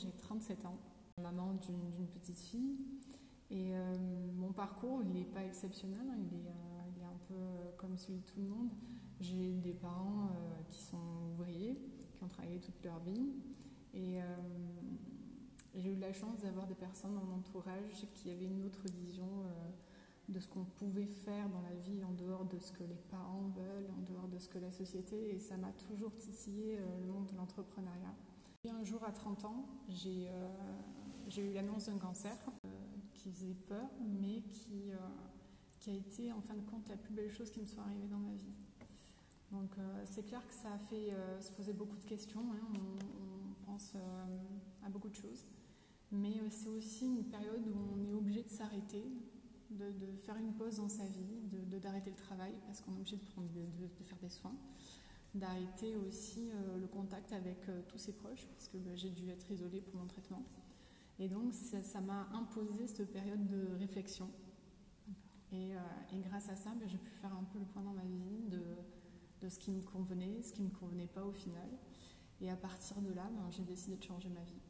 j'ai 37 ans, maman d'une petite fille. Et euh, mon parcours, il n'est pas exceptionnel, hein. il, est, euh, il, est, un peu comme celui de tout le monde. J'ai des parents qui sont ouvriers, qui ont travaillé toute leur vie. Et j'ai eu la chance d'avoir des personnes dans mon entourage qui avaient une autre vision de ce qu'on pouvait faire dans la vie en dehors de ce que les parents veulent, en dehors de ce que la société, et ça m'a toujours titillé euh, le monde de l'entrepreneuriat. Un jour à 30 ans, j'ai euh, eu l'annonce d'un cancer euh, qui faisait peur, mais qui, qui a été en fin de compte la plus belle chose qui me soit arrivée dans ma vie. Donc c'est clair que ça a fait se poser beaucoup de questions, hein. on, pense à beaucoup de choses, mais c'est aussi une période où on est obligé de s'arrêter, de, faire une pause dans sa vie, d'arrêter le travail parce qu'on est obligé de, de, faire des soins, d'arrêter aussi euh, le contact avec euh, tous ses proches parce que bah, j'ai dû être isolée pour mon traitement. Et donc ça m'a imposé cette période de réflexion. Et, euh, grâce à ça, bah, j'ai pu faire un peu le point dans ma vie de, de ce qui me convenait, ce qui ne me convenait pas au final. Et à partir de là, bah, j'ai décidé de changer ma vie.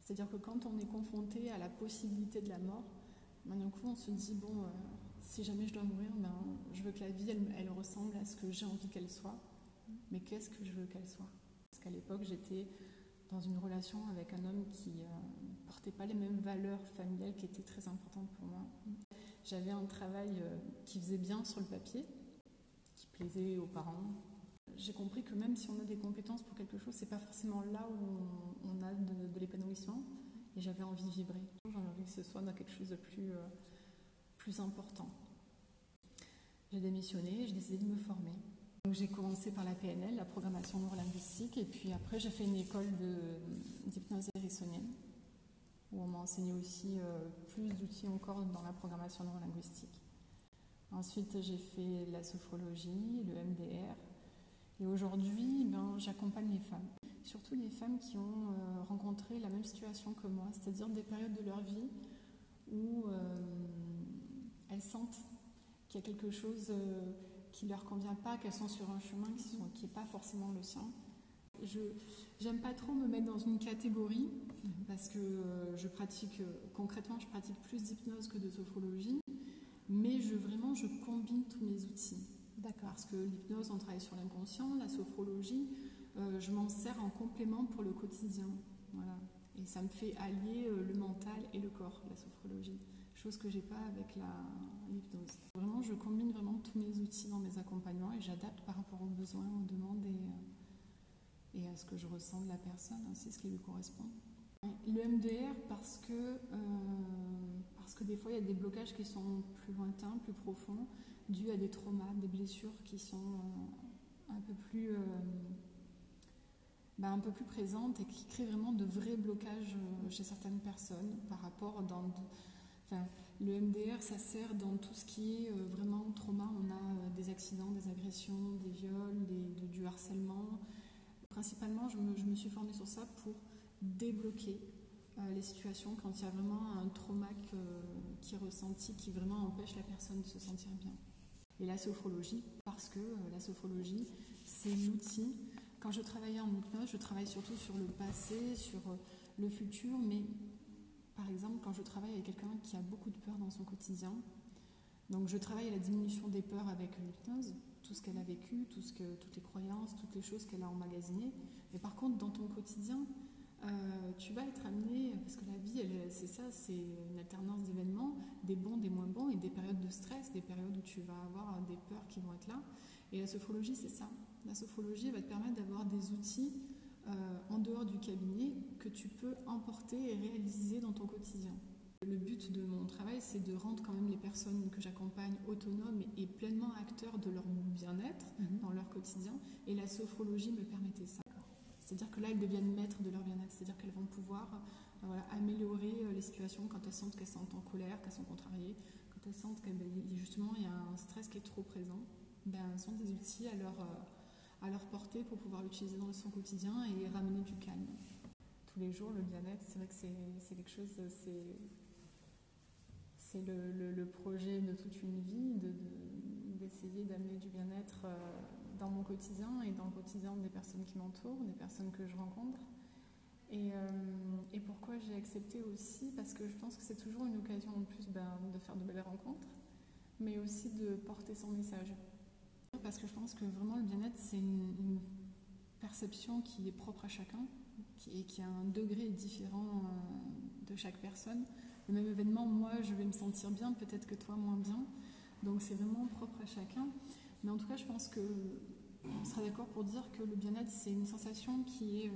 C'est-à-dire que quand on est confronté à la possibilité de la mort, d'un coup, on se dit, bon, si jamais je dois mourir, ben, je veux que la vie, elle, ressemble à ce que j'ai envie qu'elle soit. Mais qu'est-ce que je veux qu'elle soit? Parce qu'à l'époque, j'étais dans une relation avec un homme qui ne euh, portait pas les mêmes valeurs familiales qui étaient très importantes pour moi. J'avais un travail euh, qui faisait bien sur le papier, qui plaisait aux parents. J'ai compris que même si on a des compétences pour quelque chose, c'est pas forcément là où on, a de l'épanouissement et j'avais envie de vibrer. J'avais envie que ce soit dans quelque chose de plus, euh, plus important. J'ai démissionné et j'ai décidé de me former. J'ai commencé par la PNL, la programmation neurolinguistique, et puis après j'ai fait une école d'hypnose hérissonienne, où on m'a enseigné aussi euh, plus d'outils encore dans la programmation neurolinguistique. Ensuite j'ai fait la sophrologie, le MDR, et aujourd'hui ben, j'accompagne les femmes surtout les femmes qui ont euh, rencontré la même situation que moi, c'est-à-dire des périodes de leur vie où euh, elles sentent qu'il y a quelque chose qui ne leur convient pas, qu'elles sont sur un chemin qui n'est pas forcément le sien. Je n'aime pas trop me mettre dans une catégorie parce que je pratique concrètement, je pratique plus d'hypnose que de sophrologie, mais je vraiment je combine tous mes outils. D'accord. Parce que l'hypnose, on travaille sur l'inconscient, la sophrologie, euh, je m'en sers en complément pour le quotidien. Voilà. Et ça me fait allier euh, le mental et le corps, la sophrologie. Chose que j'ai pas avec l'hypnose. Vraiment, je combine vraiment tous mes outils dans mes accompagnements et j'adapte par rapport aux besoins, aux demandes et, euh, et à ce que je ressens de la personne, c'est ce qui lui correspond. Le MDR parce que, parce que des fois il y a des blocages qui sont plus lointains, plus profonds, dus à des traumas, des blessures qui sont un peu plus bah, un peu plus présente et qui crée vraiment de vrais blocages euh, chez certaines personnes par rapport dans le MDR ça sert dans tout ce qui est euh, vraiment trauma. On a euh, des accidents des agressions des viols du harcèlement. Principalement je me, suis formée sur ça pour débloquer les situations quand il y a vraiment un trauma qui est ressenti qui vraiment empêche la personne de se sentir bien. Et la sophrologie parce que la sophrologie c'est l'outil. Quand je travaillais en hypnose, je travaille surtout sur le passé, sur euh, le futur, mais par exemple, quand je travaille avec quelqu'un qui a beaucoup de peur dans son quotidien, donc je travaille à la diminution des peurs avec l'hypnose, tout ce qu'elle a vécu, toutes les croyances, toutes les choses qu'elle a emmagasinées. Mais par contre, dans ton quotidien, euh, tu vas être amené, parce que la vie, c'est ça, c'est une alternance d'événements, des bons, des moins bons, et des périodes de stress, des périodes où tu vas avoir des peurs qui vont être là. Et la sophrologie, c'est ça. La sophrologie va te permettre d'avoir des outils euh, en dehors du cabinet que tu peux emporter et réaliser dans ton quotidien. Le but de mon travail, c'est de rendre quand même les personnes que j'accompagne autonomes et pleinement acteurs de leur bien-être mhm. dans leur quotidien. Et la sophrologie me permettait ça. C'est-à-dire que là, elles deviennent maîtres de leur bien-être. C'est-à-dire qu'elles vont pouvoir euh, améliorer euh, les situations quand elles sentent qu'elles sont en colère, qu'elles sont contrariées, quand elles sentent qu'il justement il y a un stress qui est trop présent. Ben, sont des outils à leur à leur portée pour pouvoir l'utiliser dans son quotidien et ramener du calme. Tous les jours, le bien-être, c'est vrai que c'est quelque chose, c'est le, le, projet de toute une vie, d'essayer d'amener du bien-être euh, dans mon quotidien et dans le quotidien des personnes qui m'entourent, des personnes que je rencontre. Et, et pourquoi j'ai accepté aussi Parce que je pense que c'est toujours une occasion en plus ben, de faire de belles rencontres, mais aussi de porter son message. Parce que je pense que vraiment le bien-être, c'est une, perception qui est propre à chacun et qui a un degré différent de chaque personne. Le même événement, moi, je vais me sentir bien, peut-être que toi, moins bien. Donc c'est vraiment propre à chacun. Mais en tout cas, je pense que on sera d'accord pour dire que le bien-être, c'est une sensation qui est, euh,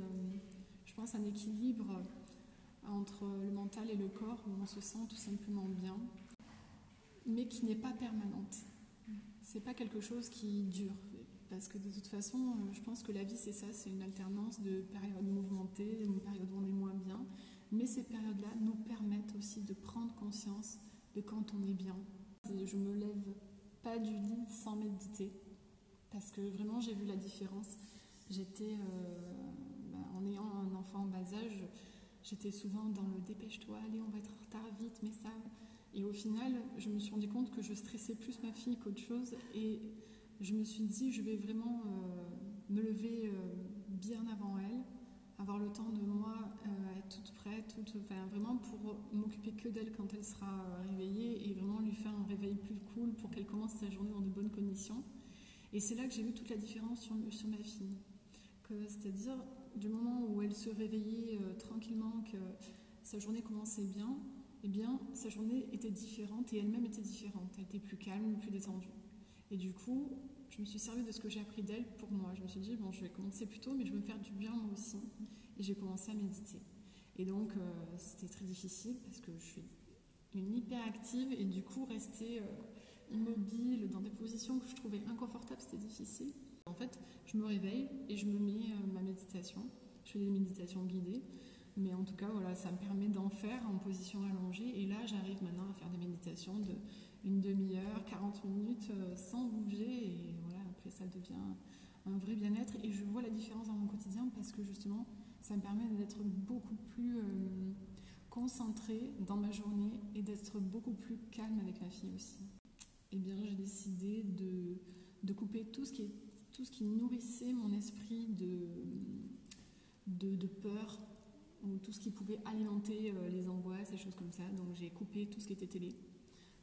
je pense, un équilibre entre le mental et le corps, où on se sent tout simplement bien, mais qui n'est pas permanente. C'est pas quelque chose qui dure. Parce que de toute façon, je pense que la vie, c'est ça, c'est une alternance de périodes mouvementées, une période où on est moins bien. Mais ces périodes-là nous permettent aussi de prendre conscience de quand on est bien. Je me lève pas du lit sans méditer parce que vraiment j'ai vu la différence. J'étais, euh, bah, en ayant un enfant en bas âge, j'étais souvent dans le dépêche-toi, allez, on va être en retard vite, mais ça. Et au final, je me suis rendu compte que je stressais plus ma fille qu'autre chose et je me suis dit, je vais vraiment euh, me lever euh, bien avant elle avoir le temps de moi euh, être toute prête, toute, vraiment pour m'occuper que d'elle quand elle sera réveillée et vraiment lui faire un réveil plus cool pour qu'elle commence sa journée dans de bonnes conditions. Et c'est là que j'ai vu toute la différence sur, sur ma fille. C'est-à-dire, du moment où elle se réveillait tranquillement, que sa journée commençait bien, eh bien, sa journée était différente et elle-même était différente. Elle était plus calme, plus détendue. Et du coup, je me suis servi de ce que j'ai appris d'elle pour moi. Je me suis dit, bon, je vais commencer plus tôt, mais je veux me faire du bien moi aussi. Et j'ai commencé à méditer. Et donc, euh, c'était très difficile parce que je suis une hyperactive et du coup, rester euh, immobile dans des positions que je trouvais inconfortables, c'était difficile. En fait, je me réveille et je me mets euh, ma méditation. Je fais des méditations guidées. Mais en tout cas, voilà, ça me permet d'en faire en position allongée. Et là, j'arrive maintenant à faire des méditations de une demi-heure, 40 minutes euh, sans bouger. Et voilà, après, ça devient un vrai bien-être. Et je vois la différence dans mon quotidien parce que justement, ça me permet d'être beaucoup plus euh, concentrée dans ma journée et d'être beaucoup plus calme avec ma fille aussi. Eh bien, j'ai décidé de, de, couper tout ce, qui tout ce qui nourrissait mon esprit de, de peur ou tout ce qui pouvait alimenter euh, les angoisses, et choses comme ça. Donc, j'ai coupé tout ce qui était télé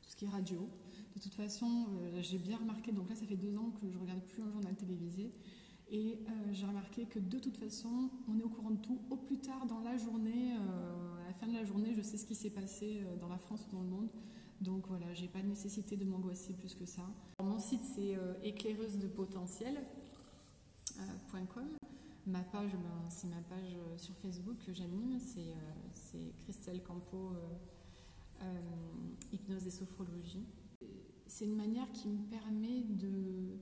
ce qui est radio. De toute façon, euh, j'ai bien remarqué, donc là ça fait deux ans que je ne regarde plus un journal télévisé, et euh, j'ai remarqué que de toute façon, on est au courant de tout. Au plus tard dans la journée, à la fin de la journée, je sais ce qui s'est passé dans la France ou dans le monde. Donc voilà, j'ai pas de nécessité de m'angoisser plus que ça. mon site c'est éclaireuse de potentiel.com. Ma page, ben, c'est ma page sur Facebook que j'anime, c'est Christelle Campo euh, hypnose et sophrologie. C'est une manière qui me permet de,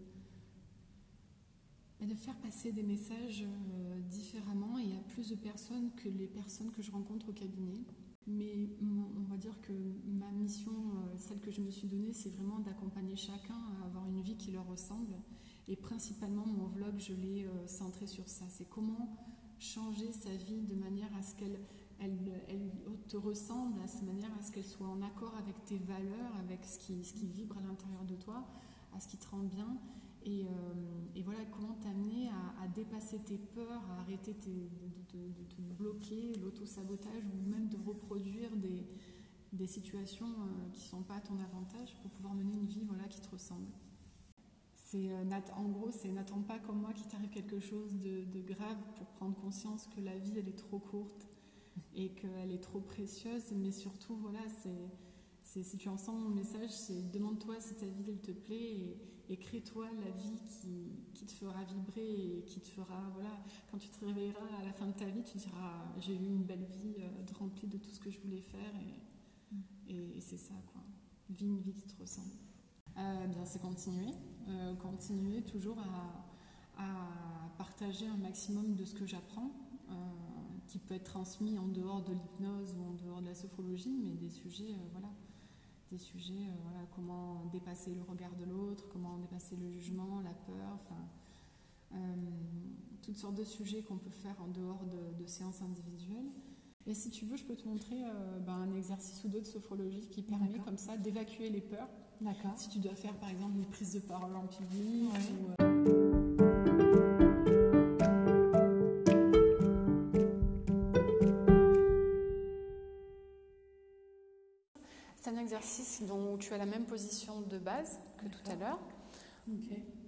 de faire passer des messages euh, différemment et à plus de personnes que les personnes que je rencontre au cabinet. Mais on va dire que ma mission, euh, celle que je me suis donnée, c'est vraiment d'accompagner chacun à avoir une vie qui leur ressemble. Et principalement, mon vlog, je l'ai centré sur ça. C'est comment changer sa vie de manière à ce qu'elle elle, te ressemble à manière à ce qu'elle soit en accord avec tes valeurs, avec ce qui, vibre à l'intérieur de toi, à ce qui te rend bien. Et, euh, voilà comment t'amener à, dépasser tes peurs, à arrêter de, te bloquer, l'auto-sabotage ou même de reproduire des, des situations euh, qui ne sont pas à ton avantage pour pouvoir mener une vie voilà, qui te ressemble. C'est, euh, en gros, c'est n'attends pas comme moi qu'il t'arrive quelque chose de, de, grave pour prendre conscience que la vie, elle est trop courte et qu'elle est trop précieuse. Mais surtout, voilà, c'est, si tu entends mon message, c'est demande-toi si ta vie elle te plaît et, crée-toi la vie qui, qui, te fera vibrer et qui te fera, voilà, quand tu te réveilleras à la fin de ta vie, tu diras j'ai eu une belle vie euh, remplie de tout ce que je voulais faire et, et, c'est ça, quoi. Vis une vie qui te ressemble. Euh, bien, c'est continuer, euh, continuer toujours à, à, partager un maximum de ce que j'apprends qui peut être transmis en dehors de l'hypnose ou en dehors de la sophrologie, mais des sujets, euh, voilà, des sujets, euh, voilà, comment dépasser le regard de l'autre, comment dépasser le jugement, la peur, enfin, euh, toutes sortes de sujets qu'on peut faire en dehors de, séances individuelles. Et si tu veux, je peux te montrer ben, un exercice ou deux de sophrologie qui permet comme ça d'évacuer les peurs. Si tu dois faire par exemple une prise de parole en public. Euh, C'est un exercice dont tu as la même position de base que tout à l'heure,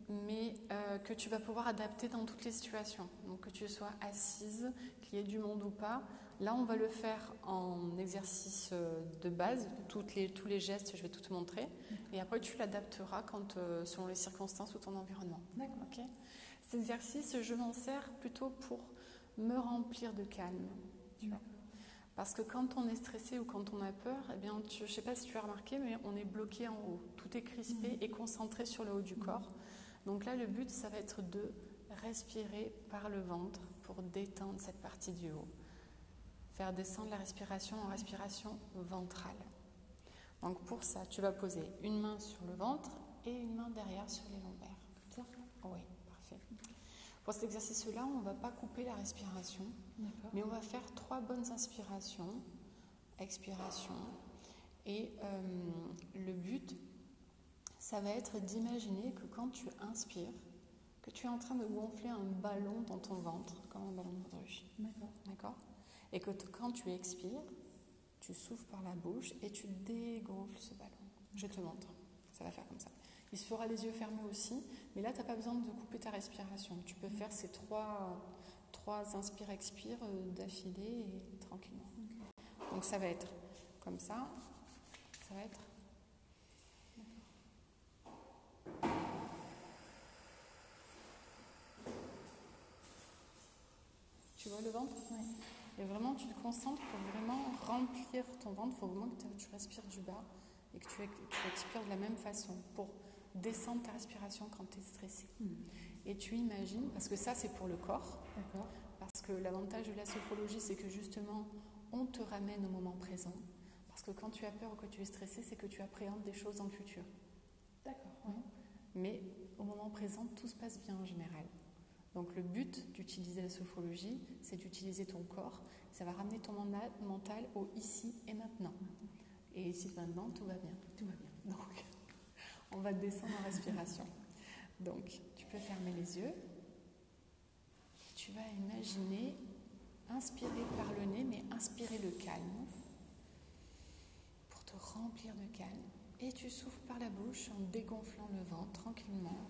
mais euh, que tu vas pouvoir adapter dans toutes les situations. Donc que tu sois assise, qu'il y ait du monde ou pas, Là, on va le faire en exercice euh, de base, toutes les, tous les gestes, je vais tout te montrer. Et après, tu l'adapteras quand, euh, selon les circonstances ou ton environnement. D'accord. Ok Cet exercice, je m'en sers plutôt pour me remplir de calme. Tu vois parce que quand on est stressé ou quand on a peur, eh bien, je ne sais pas si tu as remarqué, mais on est bloqué en haut. Tout est crispé et concentré sur le haut du corps. Donc là, le but, ça va être de respirer par le ventre pour détendre cette partie du haut. Faire descendre la respiration en respiration ventrale. Donc pour ça, tu vas poser une main sur le ventre et une main derrière sur les lombaires. Comme ça Oui, parfait. Pour cet exercice-là, on ne va pas couper la respiration, mais on va faire trois bonnes inspirations, expiration. Et euh, le but, ça va être d'imaginer que quand tu inspires, que tu es en train de gonfler un ballon dans ton ventre, comme un ballon de baudruche. D'accord? Et que quand tu expires, tu souffles par la bouche et tu dégonfles ce ballon. Je te montre. Ça va faire comme ça. Il se fera les yeux fermés aussi, mais là, tu n'as pas besoin de couper ta respiration. Tu peux faire ces trois, trois inspire-expire euh, d'affilée et tranquillement. Donc ça va être comme ça. Ça va être Tu vois le ventre? Et vraiment, tu te concentres pour vraiment remplir ton ventre. Il faut vraiment que tu respires du bas et que tu, expires de la même façon pour descendre ta respiration quand tu es stressé. Hmm. Et tu imagines, parce que ça c'est pour le corps, parce que l'avantage de la sophrologie c'est que justement on te ramène au moment présent. Parce que quand tu as peur ou que tu es stressé, c'est que tu appréhendes des choses dans le futur. D'accord. Mais au moment présent, tout se passe bien en général. Donc le but d'utiliser la sophrologie, c'est d'utiliser ton corps. Ça va ramener ton mental au ici et maintenant. Et ici et maintenant, tout va bien. Tout va bien. Donc, on va descendre en respiration. Donc, tu peux fermer les yeux. Tu vas imaginer inspirer par le nez, mais inspirer le calme pour te remplir de calme. Et tu souffles par la bouche en dégonflant le ventre tranquillement.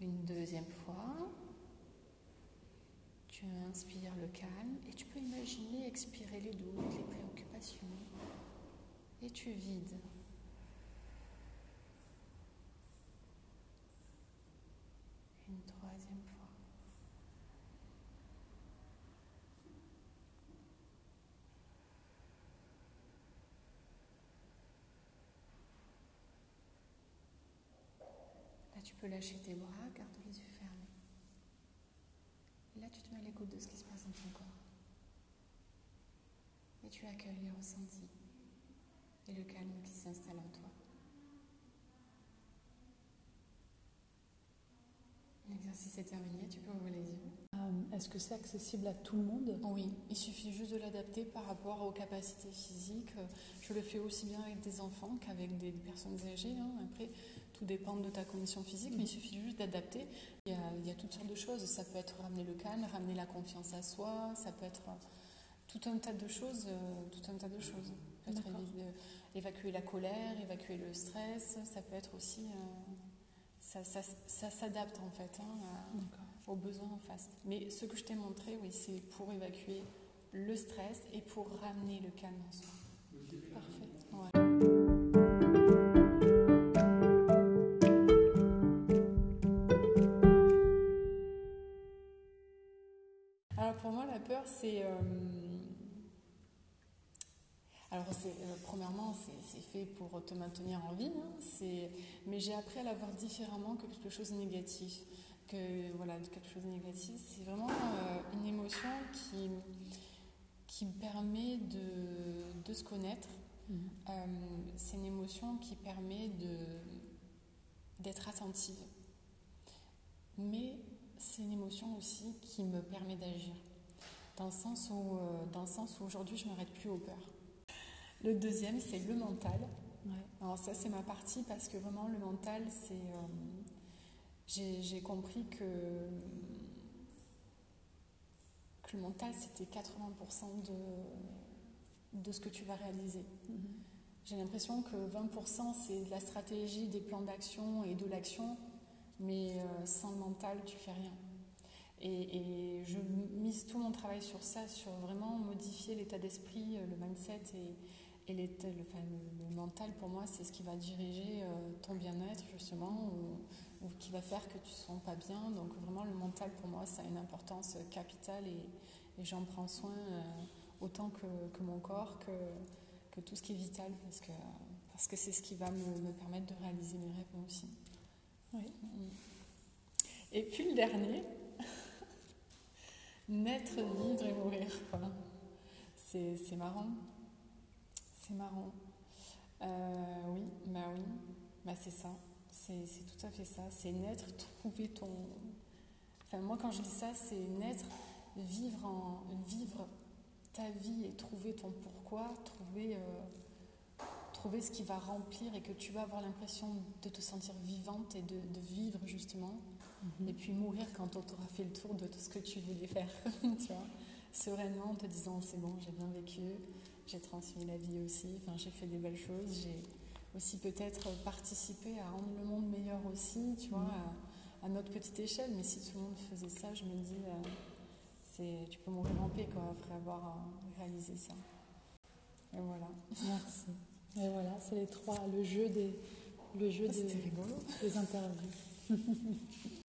Une deuxième fois. Tu inspires le calme et tu peux imaginer expirer les doutes, les préoccupations. Et tu vides. Une troisième fois. Là, tu peux lâcher tes bras, garde les yeux fermés. Et là, tu te mets à l'écoute de ce qui se passe dans ton corps. Et tu accueilles les ressentis et le calme qui s'installe en toi. L'exercice est terminé, tu peux ouvrir les yeux. Euh, est-ce que c'est accessible à tout le monde? Oui, il suffit juste de l'adapter par rapport aux capacités physiques. Je le fais aussi bien avec des enfants qu'avec des personnes âgées. Hein. Après, tout dépend de ta condition physique, mais il suffit juste d'adapter. Il, y a toutes sortes de choses. Ça peut être ramener le calme, ramener la confiance à soi, ça peut être tout un tas de choses. Euh, tout un tas de choses. Ça peut être évacuer la colère, évacuer le stress. Ça peut être aussi. Euh, ça, ça, s'adapte en fait hein, aux besoins en face. Mais ce que je t'ai montré, oui, c'est pour évacuer le stress et pour ramener le calme en soi. Parfait. C'est... Euh, alors, euh, premièrement, c'est fait pour te maintenir en vie, hein, mais j'ai appris à la voir différemment que quelque chose de négatif. Que, voilà, quelque chose de négatif, c'est vraiment euh, une émotion qui, qui permet de, de se connaître. Mm-hmm. Euh, c'est une émotion qui permet d'être attentive. Mais c'est une émotion aussi qui me permet d'agir. Dans le sens où, sens où aujourd'hui, je ne m'arrête plus aux peurs. Le deuxième, c'est le mental. Alors ça, c'est ma partie parce que vraiment, le mental, c'est... Euh, j'ai compris que, que le mental, c'était 80% de, de ce que tu vas réaliser. Mhm. J'ai l'impression que 20%, c'est de la stratégie, des plans d'action et de l'action, mais euh, sans le mental, tu fais rien. Et, je mise tout mon travail sur ça, sur vraiment modifier l'état d'esprit, euh, le mindset et, et le, le, mental. Pour moi, c'est ce qui va diriger euh, ton bien-être, justement, ou, qui va faire que tu ne sens pas bien. Donc, vraiment, le mental, pour moi, ça a une importance capitale et, j'en prends soin euh, autant que, mon corps, que, que, tout ce qui est vital, parce que parce que c'est ce qui va me, me, permettre de réaliser mes rêves aussi. Oui. Mm. Et puis le dernier, Naître, vivre et mourir. C'est marrant. C'est marrant. Euh, oui, bah oui, bah c'est ça. C'est tout à fait ça. C'est naître, trouver ton. Enfin, moi, quand je dis ça, c'est naître, vivre, vivre ta vie et trouver ton pourquoi, trouver, euh, trouver ce qui va remplir et que tu vas avoir l'impression de te sentir vivante et de vivre justement. Et puis mourir quand on t'aura fait le tour de tout ce que tu voulais faire, tu vois, sereinement en te disant c'est bon, j'ai bien vécu, j'ai transmis la vie aussi, enfin, j'ai fait des belles choses, j'ai aussi peut-être participé à rendre le monde meilleur aussi, tu vois, mm. à, notre petite échelle. Mais si tout le monde faisait ça, je me dis, euh, c'est, tu peux mourir en paix quoi, après avoir euh, réalisé ça. Et voilà. Merci. Et voilà, c'est les trois, le jeu des, le jeu oh, des, des interviews.